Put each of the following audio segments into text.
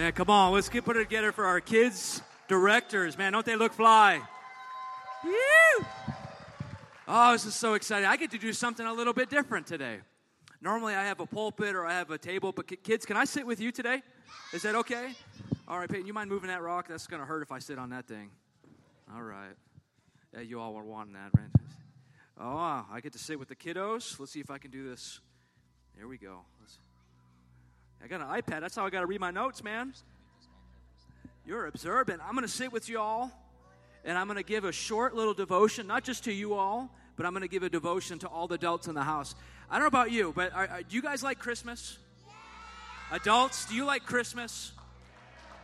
Man, come on, let's get put it together for our kids directors. Man, don't they look fly? Woo! Oh, this is so exciting. I get to do something a little bit different today. Normally I have a pulpit or I have a table, but kids, can I sit with you today? Is that okay? All right, Peyton, you mind moving that rock? That's going to hurt if I sit on that thing. All right. Yeah, you all were wanting that, right? Oh, I get to sit with the kiddos. Let's see if I can do this. There we go. Let's, I got an iPad. That's how I got to read my notes, man. You're observant. I'm going to sit with you all, and I'm going to give a short little devotion, not just to you all, but I'm going to give a devotion to all the adults in the house. I don't know about you, but are, are, do you guys like Christmas? Yeah. Adults, do you like Christmas?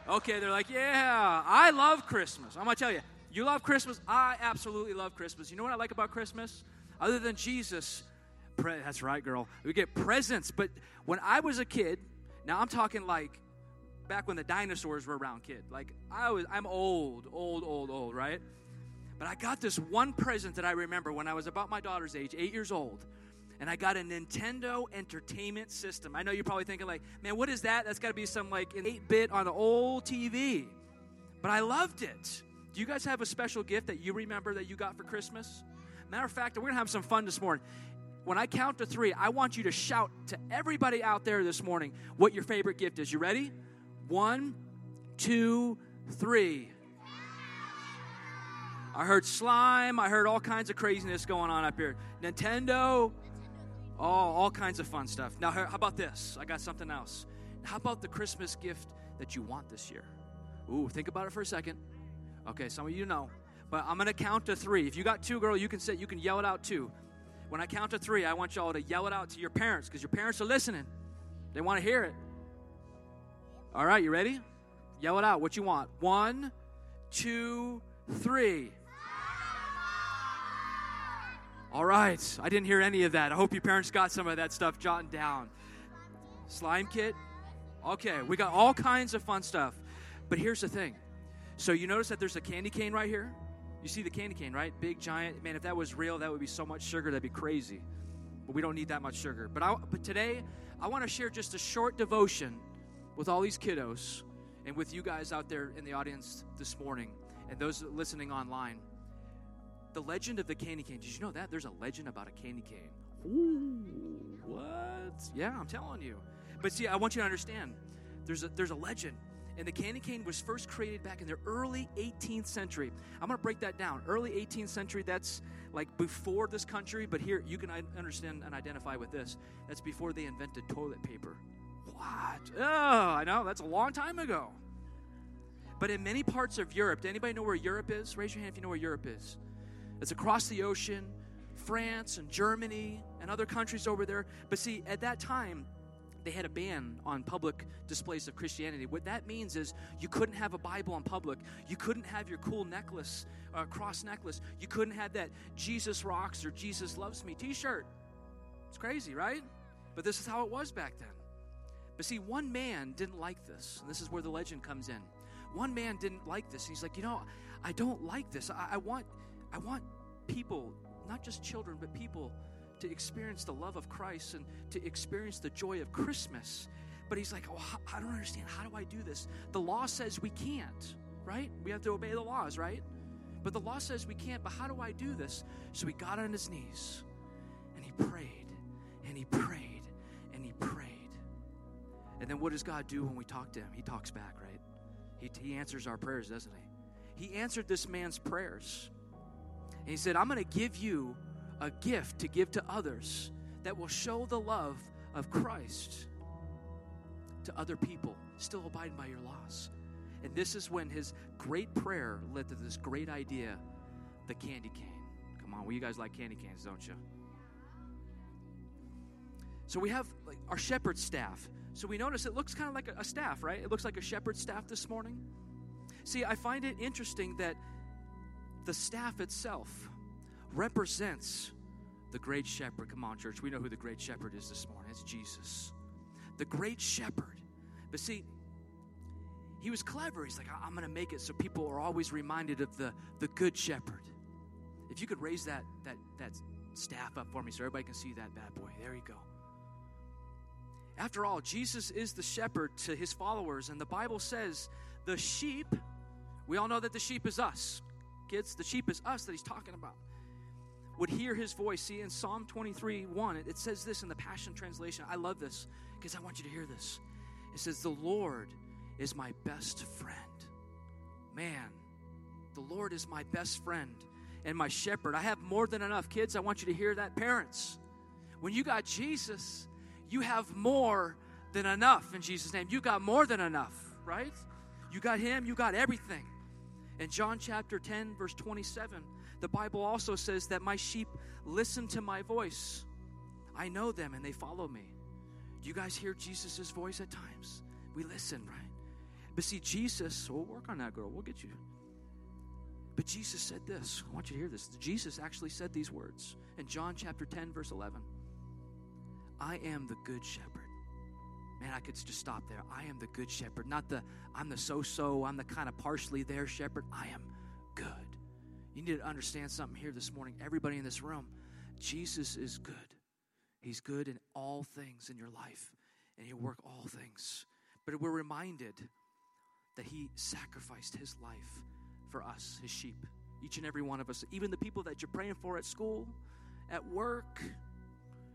Okay, they're like, yeah, I love Christmas. I'm going to tell you, you love Christmas? I absolutely love Christmas. You know what I like about Christmas? Other than Jesus, pre- that's right, girl. We get presents. But when I was a kid, now I'm talking like back when the dinosaurs were around, kid. Like I was, I'm old, old, old, old, right? But I got this one present that I remember when I was about my daughter's age, eight years old. And I got a Nintendo Entertainment System. I know you're probably thinking, like, man, what is that? That's got to be some like an 8 bit on an old TV. But I loved it. Do you guys have a special gift that you remember that you got for Christmas? Matter of fact, we're to have some fun this morning. When I count to three, I want you to shout to everybody out there this morning what your favorite gift is. You ready? One, two, three. I heard slime. I heard all kinds of craziness going on up here. Nintendo. Oh, all kinds of fun stuff. Now, how about this? I got something else. How about the Christmas gift that you want this year? Ooh, think about it for a second. Okay, some of you know. But I'm going to count to three. If you got two, girl, you can say, you can yell it out too. When I count to three, I want y'all to yell it out to your parents because your parents are listening. They want to hear it. All right, you ready? Yell it out. What you want? One, two, three. All right. I didn't hear any of that. I hope your parents got some of that stuff jotted down. Slime kit? Okay, we got all kinds of fun stuff. But here's the thing so you notice that there's a candy cane right here? You see the candy cane, right? Big, giant. Man, if that was real, that would be so much sugar, that'd be crazy. But we don't need that much sugar. But, I, but today, I want to share just a short devotion with all these kiddos and with you guys out there in the audience this morning and those listening online. The legend of the candy cane. Did you know that? There's a legend about a candy cane. Ooh, what? Yeah, I'm telling you. But see, I want you to understand there's a, there's a legend and the candy cane was first created back in the early 18th century. I'm going to break that down. Early 18th century, that's like before this country, but here you can understand and identify with this. That's before they invented toilet paper. What? Oh, I know, that's a long time ago. But in many parts of Europe, do anybody know where Europe is? Raise your hand if you know where Europe is. It's across the ocean, France and Germany and other countries over there. But see, at that time, they had a ban on public displays of Christianity. What that means is you couldn't have a Bible in public. You couldn't have your cool necklace, uh, cross necklace. You couldn't have that Jesus rocks or Jesus loves me t shirt. It's crazy, right? But this is how it was back then. But see, one man didn't like this. And this is where the legend comes in. One man didn't like this. He's like, you know, I don't like this. I, I want, I want people, not just children, but people to experience the love of Christ and to experience the joy of Christmas. But he's like, oh, I don't understand. How do I do this? The law says we can't, right? We have to obey the laws, right? But the law says we can't. But how do I do this? So he got on his knees and he prayed and he prayed and he prayed. And then what does God do when we talk to him? He talks back, right? He, he answers our prayers, doesn't he? He answered this man's prayers. And he said, I'm going to give you a gift to give to others that will show the love of Christ to other people, still abiding by your laws. And this is when his great prayer led to this great idea the candy cane. Come on, well, you guys like candy canes, don't you? So we have like, our shepherd staff. So we notice it looks kind of like a, a staff, right? It looks like a shepherd staff this morning. See, I find it interesting that the staff itself represents the great shepherd. Come on, church. We know who the great shepherd is this morning. It's Jesus. The great shepherd. But see, he was clever. He's like, I'm going to make it so people are always reminded of the, the good shepherd. If you could raise that, that, that staff up for me so everybody can see that bad boy. There you go. After all, Jesus is the shepherd to his followers, and the Bible says the sheep, we all know that the sheep is us. Kids, the sheep is us that he's talking about. Would hear his voice. See, in Psalm 23 1, it, says this in the Passion Translation. I love this because I want you to hear this. It says, The Lord is my best friend. Man, the Lord is my best friend and my shepherd. I have more than enough. Kids, I want you to hear that. Parents, when you got Jesus, you have more than enough in Jesus' name. You got more than enough, right? You got Him, you got everything. In John chapter 10, verse 27, the Bible also says that my sheep listen to my voice. I know them and they follow me. Do you guys hear Jesus' voice at times? We listen, right? But see, Jesus, we'll work on that, girl. We'll get you. But Jesus said this. I want you to hear this. Jesus actually said these words in John chapter 10, verse 11. I am the good shepherd. Man, I could just stop there. I am the good shepherd, not the I'm the so so, I'm the kind of partially there shepherd. I am good. You need to understand something here this morning. Everybody in this room, Jesus is good. He's good in all things in your life, and He'll work all things. But we're reminded that He sacrificed His life for us, His sheep, each and every one of us, even the people that you're praying for at school, at work,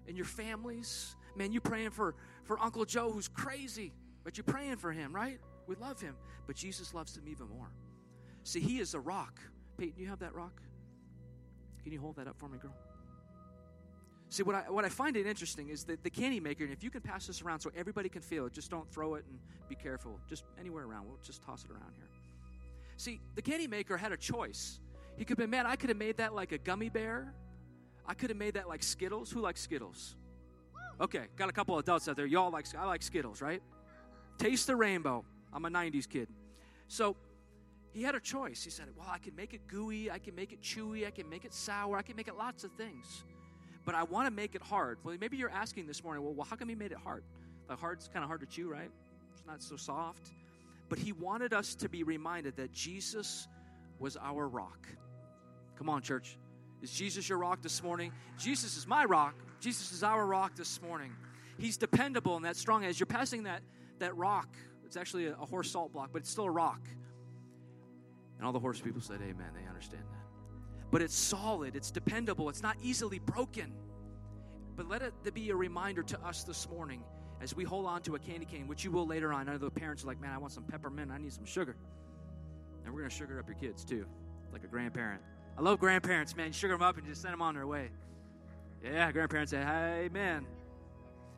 in your families. Man, you're praying for, for Uncle Joe who's crazy, but you're praying for him, right? We love him, but Jesus loves him even more. See, he is a rock. Peyton, do you have that rock? Can you hold that up for me, girl? See, what I, what I find it interesting is that the candy maker, and if you can pass this around so everybody can feel it, just don't throw it and be careful. Just anywhere around. We'll just toss it around here. See, the candy maker had a choice. He could have been, man, I could have made that like a gummy bear, I could have made that like Skittles. Who likes Skittles? Okay, got a couple adults out there. Y'all like I like Skittles, right? Taste the rainbow. I'm a 90s kid. So he had a choice. He said, Well, I can make it gooey, I can make it chewy, I can make it sour, I can make it lots of things. But I want to make it hard. Well, maybe you're asking this morning, well, how come he made it hard? Like hard's kind of hard to chew, right? It's not so soft. But he wanted us to be reminded that Jesus was our rock. Come on, church. Is Jesus your rock this morning? Jesus is my rock. Jesus is our rock this morning. He's dependable and that strong. As you're passing that, that rock, it's actually a, a horse salt block, but it's still a rock. And all the horse people said, Amen. They understand that. But it's solid, it's dependable, it's not easily broken. But let it be a reminder to us this morning as we hold on to a candy cane, which you will later on. I know the parents are like, man, I want some peppermint, I need some sugar. And we're going to sugar up your kids too, like a grandparent. I love grandparents, man. You sugar them up and just send them on their way. Yeah, grandparents say, hey, Amen.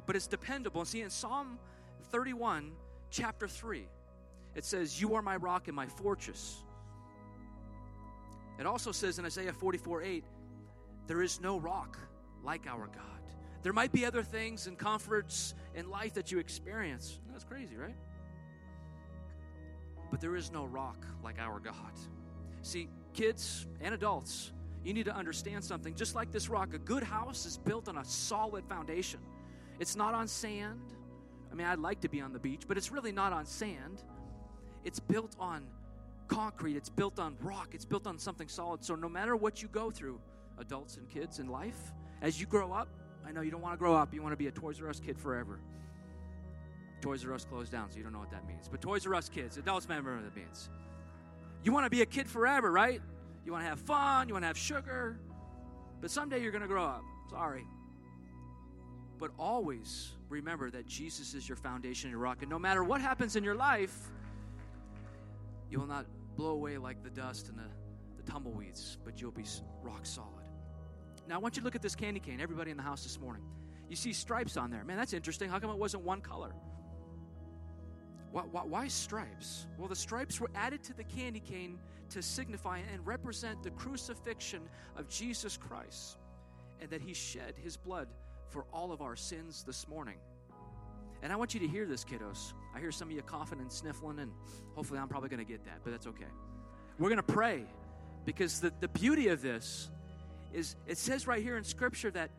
But it's dependable. See, in Psalm 31, chapter 3, it says, You are my rock and my fortress. It also says in Isaiah 44 8, There is no rock like our God. There might be other things and comforts in life that you experience. That's crazy, right? But there is no rock like our God. See, kids and adults, you need to understand something. Just like this rock, a good house is built on a solid foundation. It's not on sand. I mean, I'd like to be on the beach, but it's really not on sand. It's built on concrete, it's built on rock, it's built on something solid. So no matter what you go through, adults and kids in life, as you grow up, I know you don't want to grow up, you want to be a Toys R Us kid forever. Toys R Us closed down, so you don't know what that means. But Toys R Us kids, adults remember what that means. You want to be a kid forever, right? You want to have fun, you want to have sugar, but someday you're going to grow up. Sorry. But always remember that Jesus is your foundation and your rock. And no matter what happens in your life, you will not blow away like the dust and the, the tumbleweeds, but you'll be rock solid. Now, I want you to look at this candy cane, everybody in the house this morning. You see stripes on there. Man, that's interesting. How come it wasn't one color? Why, why, why, stripes? Well, the stripes were added to the candy cane to signify and represent the crucifixion of Jesus Christ and that he shed his blood for all of our sins this morning. And I want you to hear this, kiddos. I hear some of you coughing and sniffling, and hopefully I'm probably going to get that, but that's okay. We're going to pray because the, the beauty of this is it says right here in Scripture that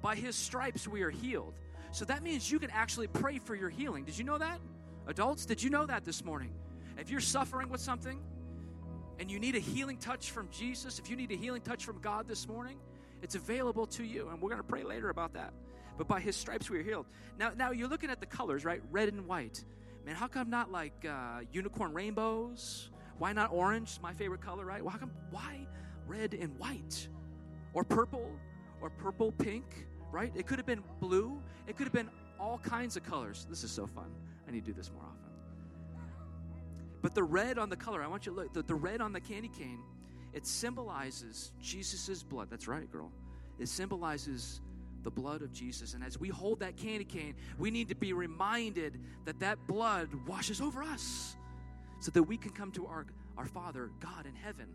by his stripes we are healed. So that means you can actually pray for your healing. Did you know that? Adults, did you know that this morning? If you're suffering with something and you need a healing touch from Jesus, if you need a healing touch from God this morning, it's available to you. And we're going to pray later about that. But by his stripes we are healed. Now, now you're looking at the colors, right? Red and white. Man, how come not like uh, unicorn rainbows? Why not orange? My favorite color, right? Why come? Why red and white, or purple, or purple pink? Right? It could have been blue. It could have been all kinds of colors. This is so fun. I need to do this more often. But the red on the color, I want you to look. The, the red on the candy cane, it symbolizes Jesus' blood. That's right, girl. It symbolizes the blood of Jesus. And as we hold that candy cane, we need to be reminded that that blood washes over us so that we can come to our, our Father, God in heaven,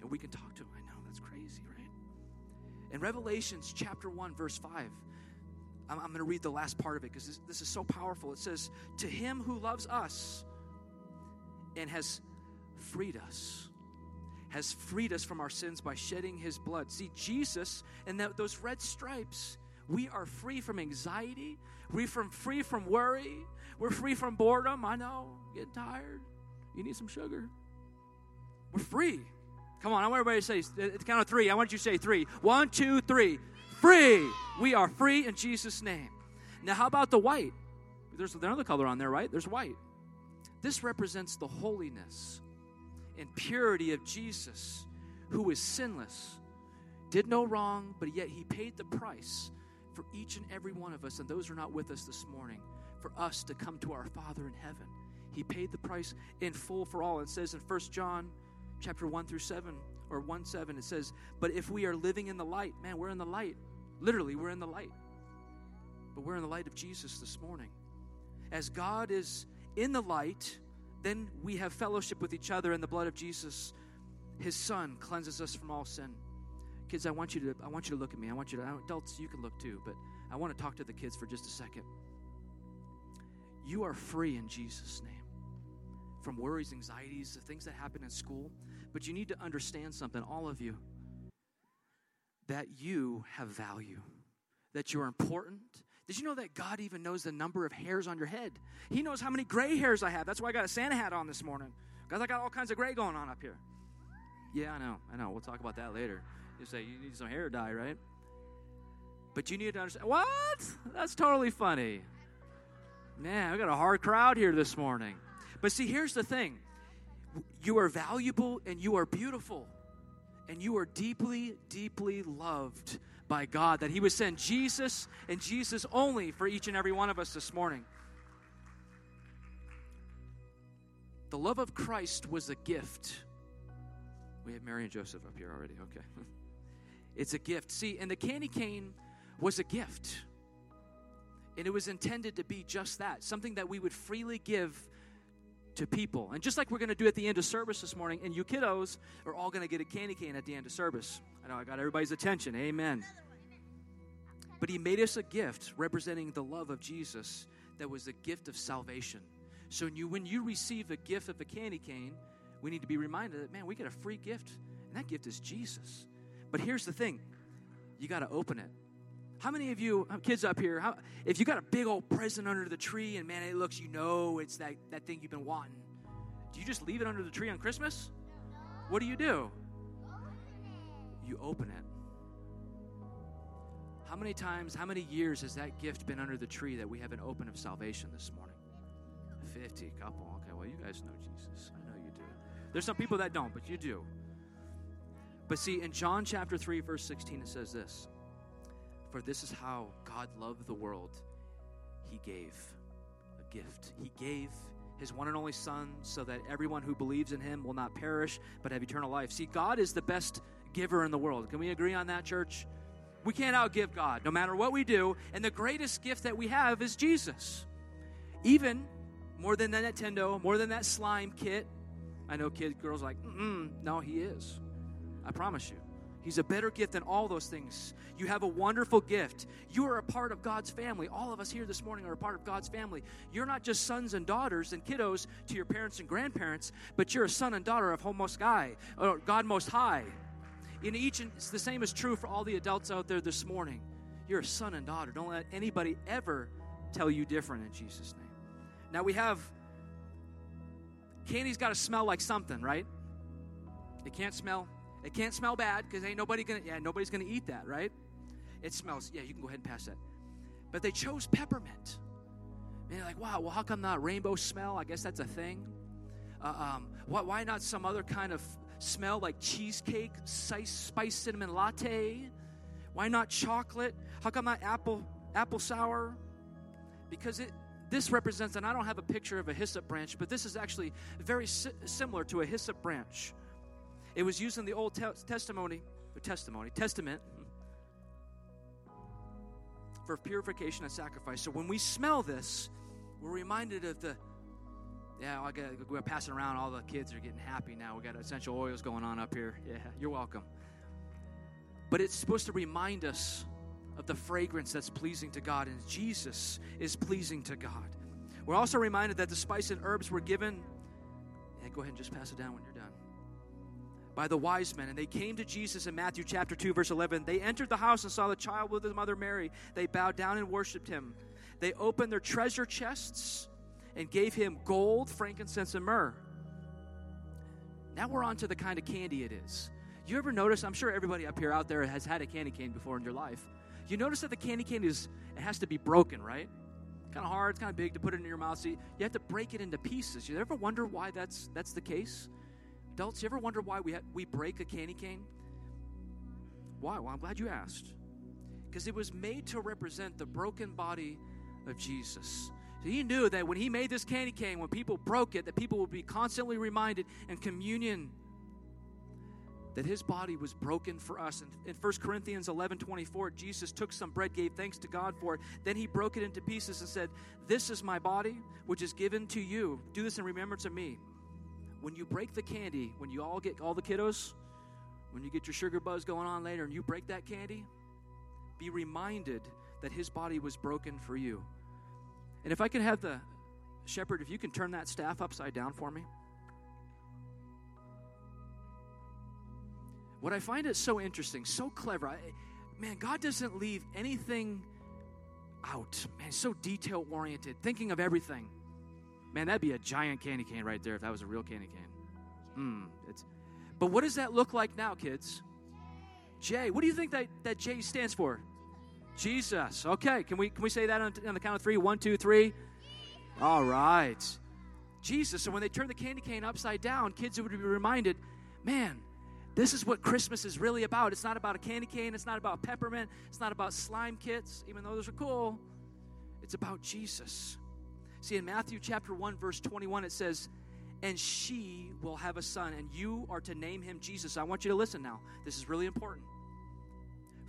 and we can talk to Him. I know, that's crazy, right? In Revelations chapter 1, verse 5, I'm, I'm going to read the last part of it because this, this is so powerful. It says, To him who loves us and has freed us has freed us from our sins by shedding his blood. See, Jesus and that, those red stripes, we are free from anxiety. We're from, free from worry. We're free from boredom. I know, getting tired. You need some sugar. We're free. Come on, I want everybody to say, at the count of three, I want you to say three. One, two, three. Free. We are free in Jesus' name. Now, how about the white? There's another color on there, right? There's white. This represents the holiness and purity of Jesus, who is sinless, did no wrong, but yet he paid the price for each and every one of us, and those who are not with us this morning, for us to come to our Father in heaven. He paid the price in full for all. It says in 1 John chapter 1 through 7, or 1 7, it says, But if we are living in the light, man, we're in the light. Literally, we're in the light. But we're in the light of Jesus this morning. As God is in the light, then we have fellowship with each other, and the blood of Jesus, his Son, cleanses us from all sin. Kids, I want you to I want you to look at me. I want you to adults, you can look too, but I want to talk to the kids for just a second. You are free in Jesus' name from worries, anxieties, the things that happen in school. But you need to understand something, all of you, that you have value, that you're important. Did you know that God even knows the number of hairs on your head? He knows how many gray hairs I have. That's why I got a Santa hat on this morning, because I got all kinds of gray going on up here. Yeah, I know, I know. We'll talk about that later. You say you need some hair dye, right? But you need to understand. What? That's totally funny. Man, we got a hard crowd here this morning. But see, here's the thing you are valuable and you are beautiful. And you are deeply, deeply loved by God. That He would send Jesus and Jesus only for each and every one of us this morning. The love of Christ was a gift. We have Mary and Joseph up here already. Okay. it's a gift. See, and the candy cane was a gift. And it was intended to be just that something that we would freely give to people. And just like we're going to do at the end of service this morning, and you kiddos are all going to get a candy cane at the end of service. I know I got everybody's attention. Amen. But he made us a gift representing the love of Jesus that was the gift of salvation. So when you, when you receive a gift of a candy cane, we need to be reminded that, man, we get a free gift, and that gift is Jesus. But here's the thing you got to open it. How many of you uh, kids up here? How, if you got a big old present under the tree and man, it looks, you know, it's that that thing you've been wanting. Do you just leave it under the tree on Christmas? What do you do? You open it. How many times, how many years has that gift been under the tree that we haven't opened of salvation this morning? 50, couple. Okay, well, you guys know Jesus. I know you do. There's some people that don't, but you do. But see, in John chapter 3, verse 16, it says this for this is how God loved the world. He gave a gift. He gave his one and only Son so that everyone who believes in him will not perish but have eternal life. See, God is the best giver in the world. Can we agree on that, church? We can't outgive God no matter what we do. And the greatest gift that we have is Jesus. Even more than that Nintendo, more than that slime kit. I know kids, girls like, mm no, he is. I promise you. He's a better gift than all those things. You have a wonderful gift. You are a part of God's family. All of us here this morning are a part of God's family. You're not just sons and daughters and kiddos to your parents and grandparents, but you're a son and daughter of Most High, or God Most High. In each, the same is true for all the adults out there this morning. You're a son and daughter. Don't let anybody ever tell you different in Jesus' name. Now we have candy's got to smell like something, right? It can't smell it can't smell bad because ain't nobody gonna yeah nobody's gonna eat that right. It smells yeah you can go ahead and pass that. But they chose peppermint. And you're like, wow, well, how come not rainbow smell? I guess that's a thing. Uh, um, why, why not some other kind of smell like cheesecake, spice, spice cinnamon latte? Why not chocolate? How come not apple apple sour? Because it this represents, and I don't have a picture of a hyssop branch, but this is actually very si- similar to a hyssop branch. It was used in the Old te- testimony, testimony, testament for purification and sacrifice. So when we smell this, we're reminded of the yeah, I got we're passing around. All the kids are getting happy now. We got essential oils going on up here. Yeah, you're welcome. But it's supposed to remind us of the fragrance that's pleasing to God, and Jesus is pleasing to God. We're also reminded that the spice and herbs were given. Yeah, go ahead and just pass it down when you're. By the wise men, and they came to Jesus in Matthew chapter 2, verse 11. They entered the house and saw the child with his mother Mary. They bowed down and worshiped him. They opened their treasure chests and gave him gold, frankincense, and myrrh. Now we're on to the kind of candy it is. You ever notice? I'm sure everybody up here out there has had a candy cane before in your life. You notice that the candy cane is it has to be broken, right? Kind of hard, it's kind of big to put it in your mouth. You, you have to break it into pieces. You ever wonder why that's that's the case? Adults, you ever wonder why we ha- we break a candy cane? Why? Well, I'm glad you asked. Because it was made to represent the broken body of Jesus. So he knew that when he made this candy cane, when people broke it, that people would be constantly reminded in communion that his body was broken for us. And in 1 Corinthians 11 24, Jesus took some bread, gave thanks to God for it. Then he broke it into pieces and said, This is my body, which is given to you. Do this in remembrance of me. When you break the candy, when you all get all the kiddos, when you get your sugar buzz going on later and you break that candy, be reminded that his body was broken for you. And if I can have the shepherd, if you can turn that staff upside down for me. What I find it so interesting, so clever, I, man, God doesn't leave anything out. Man, so detail oriented, thinking of everything. Man, that'd be a giant candy cane right there if that was a real candy cane. Hmm. It's, but what does that look like now, kids? J. What do you think that, that J stands for? Jesus. Okay, can we can we say that on, on the count of three? One, two, three. All right. Jesus. So when they turn the candy cane upside down, kids would be reminded, man, this is what Christmas is really about. It's not about a candy cane, it's not about peppermint, it's not about slime kits, even though those are cool. It's about Jesus. See, in Matthew chapter 1, verse 21, it says, And she will have a son, and you are to name him Jesus. I want you to listen now. This is really important.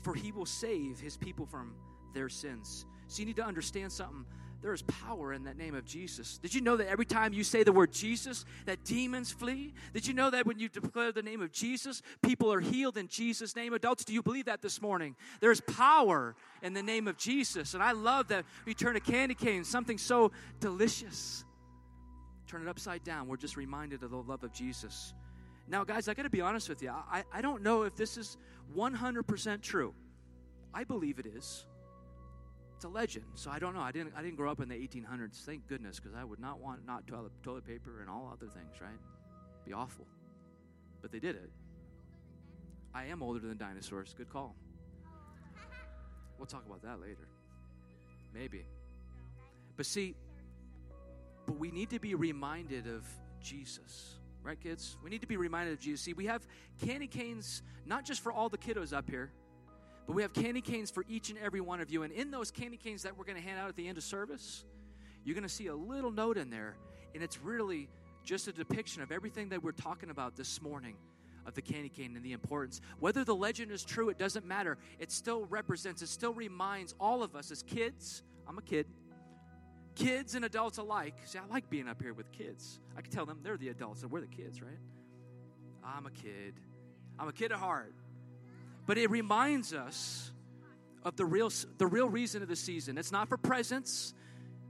For he will save his people from their sins. So you need to understand something there is power in that name of Jesus. Did you know that every time you say the word Jesus, that demons flee? Did you know that when you declare the name of Jesus, people are healed in Jesus' name? Adults, do you believe that this morning? There's power in the name of Jesus. And I love that we turn a candy cane, something so delicious. Turn it upside down. We're just reminded of the love of Jesus. Now, guys, I got to be honest with you. I, I don't know if this is 100% true. I believe it is. It's a legend, so I don't know. I didn't. I didn't grow up in the 1800s. Thank goodness, because I would not want not toilet, toilet paper and all other things. Right? Be awful. But they did it. I am older than dinosaurs. Good call. We'll talk about that later. Maybe. But see, but we need to be reminded of Jesus. Right, kids? We need to be reminded of Jesus. See, we have candy canes, not just for all the kiddos up here, but we have candy canes for each and every one of you. And in those candy canes that we're going to hand out at the end of service, you're going to see a little note in there. And it's really just a depiction of everything that we're talking about this morning of the candy cane and the importance. Whether the legend is true, it doesn't matter. It still represents, it still reminds all of us as kids. I'm a kid. Kids and adults alike. See, I like being up here with kids. I can tell them they're the adults and we're the kids, right? I'm a kid. I'm a kid at heart. But it reminds us of the real, the real reason of the season. It's not for presents,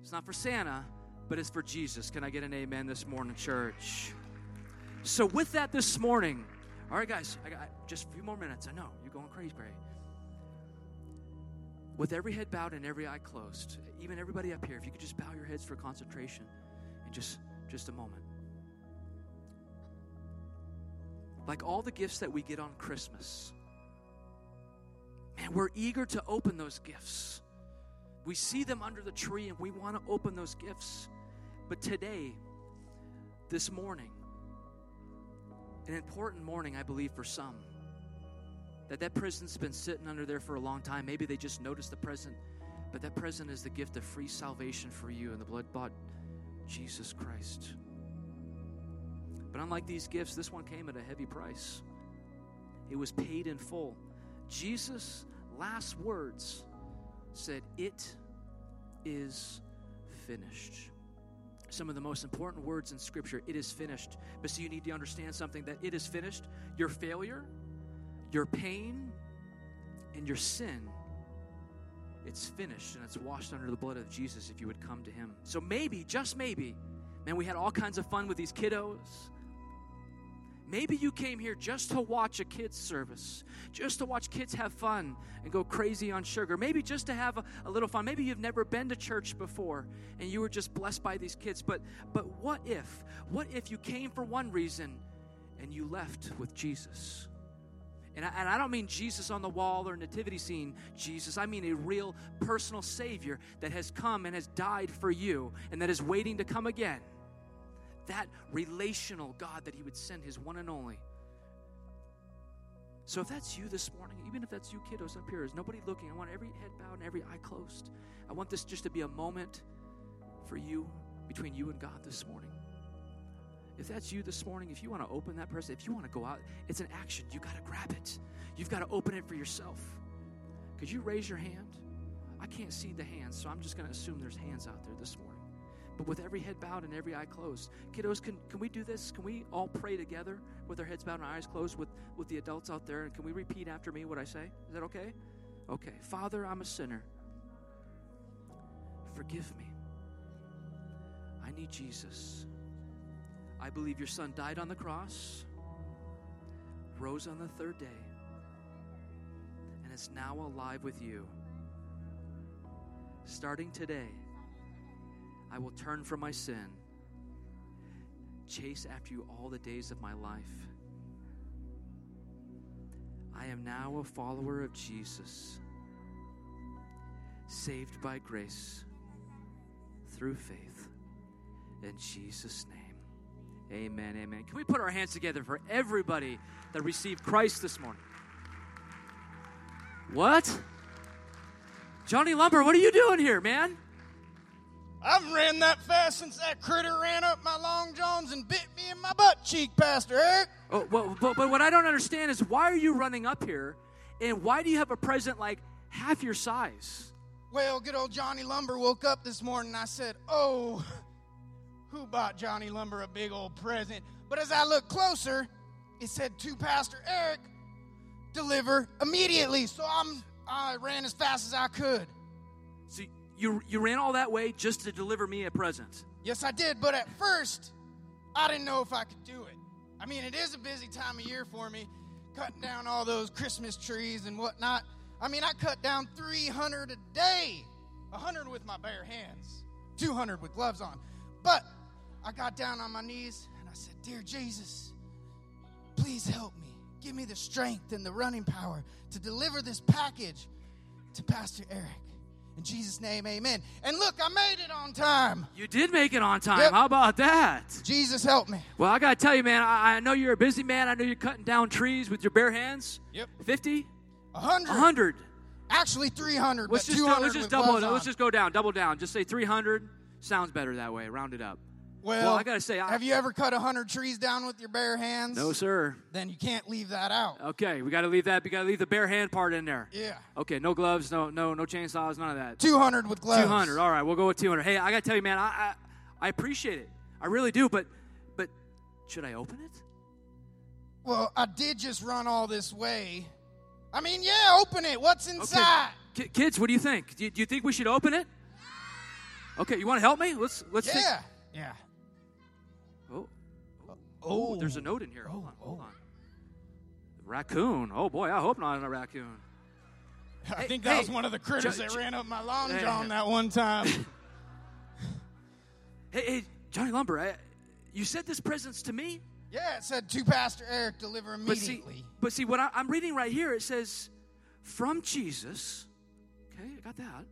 it's not for Santa, but it's for Jesus. Can I get an amen this morning, church? So, with that this morning, all right, guys, I got just a few more minutes. I know you're going crazy. With every head bowed and every eye closed, even everybody up here, if you could just bow your heads for concentration in just, just a moment. Like all the gifts that we get on Christmas, Man, we're eager to open those gifts. We see them under the tree and we want to open those gifts. But today, this morning, an important morning, I believe, for some, that that present's been sitting under there for a long time. Maybe they just noticed the present, but that present is the gift of free salvation for you in the blood bought Jesus Christ. But unlike these gifts, this one came at a heavy price. It was paid in full. Jesus' last words said, It is finished. Some of the most important words in Scripture, it is finished. But so you need to understand something that it is finished. Your failure, your pain, and your sin, it's finished and it's washed under the blood of Jesus if you would come to Him. So maybe, just maybe, man, we had all kinds of fun with these kiddos. Maybe you came here just to watch a kids' service, just to watch kids have fun and go crazy on sugar. Maybe just to have a, a, little fun. Maybe you've never been to church before and you were just blessed by these kids. But but what if? What if you came for one reason and you left with Jesus? And I, and I don't mean Jesus on the wall or nativity scene, Jesus. I mean a real personal Savior that has come and has died for you and that is waiting to come again that relational God that He would send His one and only. So if that's you this morning, even if that's you kiddos up here, is nobody looking, I want every head bowed and every eye closed. I want this just to be a moment for you, between you and God this morning. If that's you this morning, if you want to open that person, if you want to go out, it's an action. You got to grab it. You've got to open it for yourself. Could you raise your hand? I can't see the hands, so I'm just going to assume there's hands out there this morning but with every head bowed and every eye closed. Kiddos, can, can we do this? Can we all pray together with our heads bowed and eyes closed with, with the adults out there? And can we repeat after me what I say? Is that okay? Okay. Father, I'm a sinner. Forgive me. I need Jesus. I believe your son died on the cross, rose on the third day, and is now alive with you. Starting today, I will turn from my sin, chase after you all the days of my life. I am now a follower of Jesus, saved by grace through faith. In Jesus' name, amen, amen. Can we put our hands together for everybody that received Christ this morning? What? Johnny Lumber, what are you doing here, man? I've ran that fast since that critter ran up my long johns and bit me in my butt cheek, Pastor Eric. Oh, well, but, but what I don't understand is why are you running up here, and why do you have a present like half your size? Well, good old Johnny Lumber woke up this morning and I said, Oh, who bought Johnny Lumber a big old present? But as I looked closer, it said to Pastor Eric, deliver immediately. So I'm I ran as fast as I could. See, you, you ran all that way just to deliver me a present. Yes, I did, but at first, I didn't know if I could do it. I mean, it is a busy time of year for me, cutting down all those Christmas trees and whatnot. I mean, I cut down 300 a day, 100 with my bare hands, 200 with gloves on. But I got down on my knees and I said, Dear Jesus, please help me. Give me the strength and the running power to deliver this package to Pastor Eric. In Jesus' name, amen. And look, I made it on time. You did make it on time. Yep. How about that? Jesus help me. Well, I got to tell you, man, I, I know you're a busy man. I know you're cutting down trees with your bare hands. Yep. 50? 100. 100. Actually, 300. Let's just, 200 let's just double it. Let's just go down, double down. Just say 300. Sounds better that way. Round it up. Well, Well, I gotta say, I- have you ever cut 100 trees down with your bare hands? No, sir. Then you can't leave that out. Okay, we got to leave that. We got to leave the bare hand part in there. Yeah. Okay, no gloves, no no no chainsaws, none of that. 200 with gloves. 200. All right, we'll go with 200. Hey, I got to tell you, man, I, I I appreciate it. I really do, but but should I open it? Well, I did just run all this way. I mean, yeah, open it. What's inside? Ki- kids, what do you think? Do you, do you think we should open it? Okay, you want to help me? Let's let's Yeah. Yeah. Oh. Oh, there's a oh. note in here. Hold oh, on, oh. hold on. Raccoon. Oh boy, I hope not a raccoon. I Hey, think that hey, was one of the critters that ran up my long Hey. john that one time. Hey, hey, Johnny Lumber, I, you said this present's to me? yeah, it said to Pastor Eric, deliver But see, immediately. but see, what I, I'm reading right here, it says, from Jesus. Okay, I got that.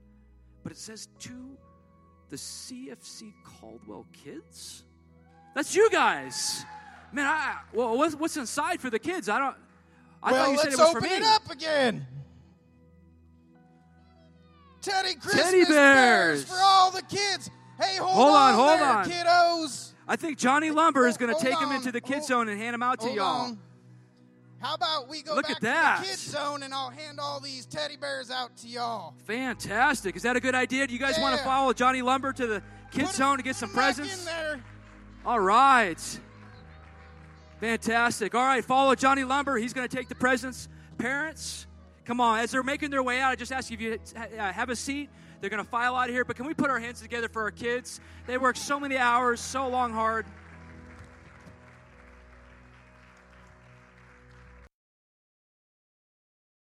but it says to the CFC Caldwell kids. That's you guys. Man, I well, what's, what's inside for the kids? I don't. I well, thought you let's said it was open for me. it up again. Teddy Christmas Teddy bears. for all the kids. Hey, hold, Hold on, hold there, on. kiddos. I think Johnny Lumber is oh, going to take them into the kids hold- zone and hand them out to y'all. on. How about we go Look back at that. to the kids zone and I'll hand all these teddy bears out to y'all. Fantastic. Is that a good idea? Do you guys want to follow Johnny Lumber to the kids Put 'em- zone to get some presents? All right. Fantastic. All right, follow Johnny Lumber. He's going to take the presents. Parents, come on. As they're making their way out, I just ask you if you uh, have a seat. They're going to file out of here, but can we put our hands together for our kids? They work so many hours, so long, hard.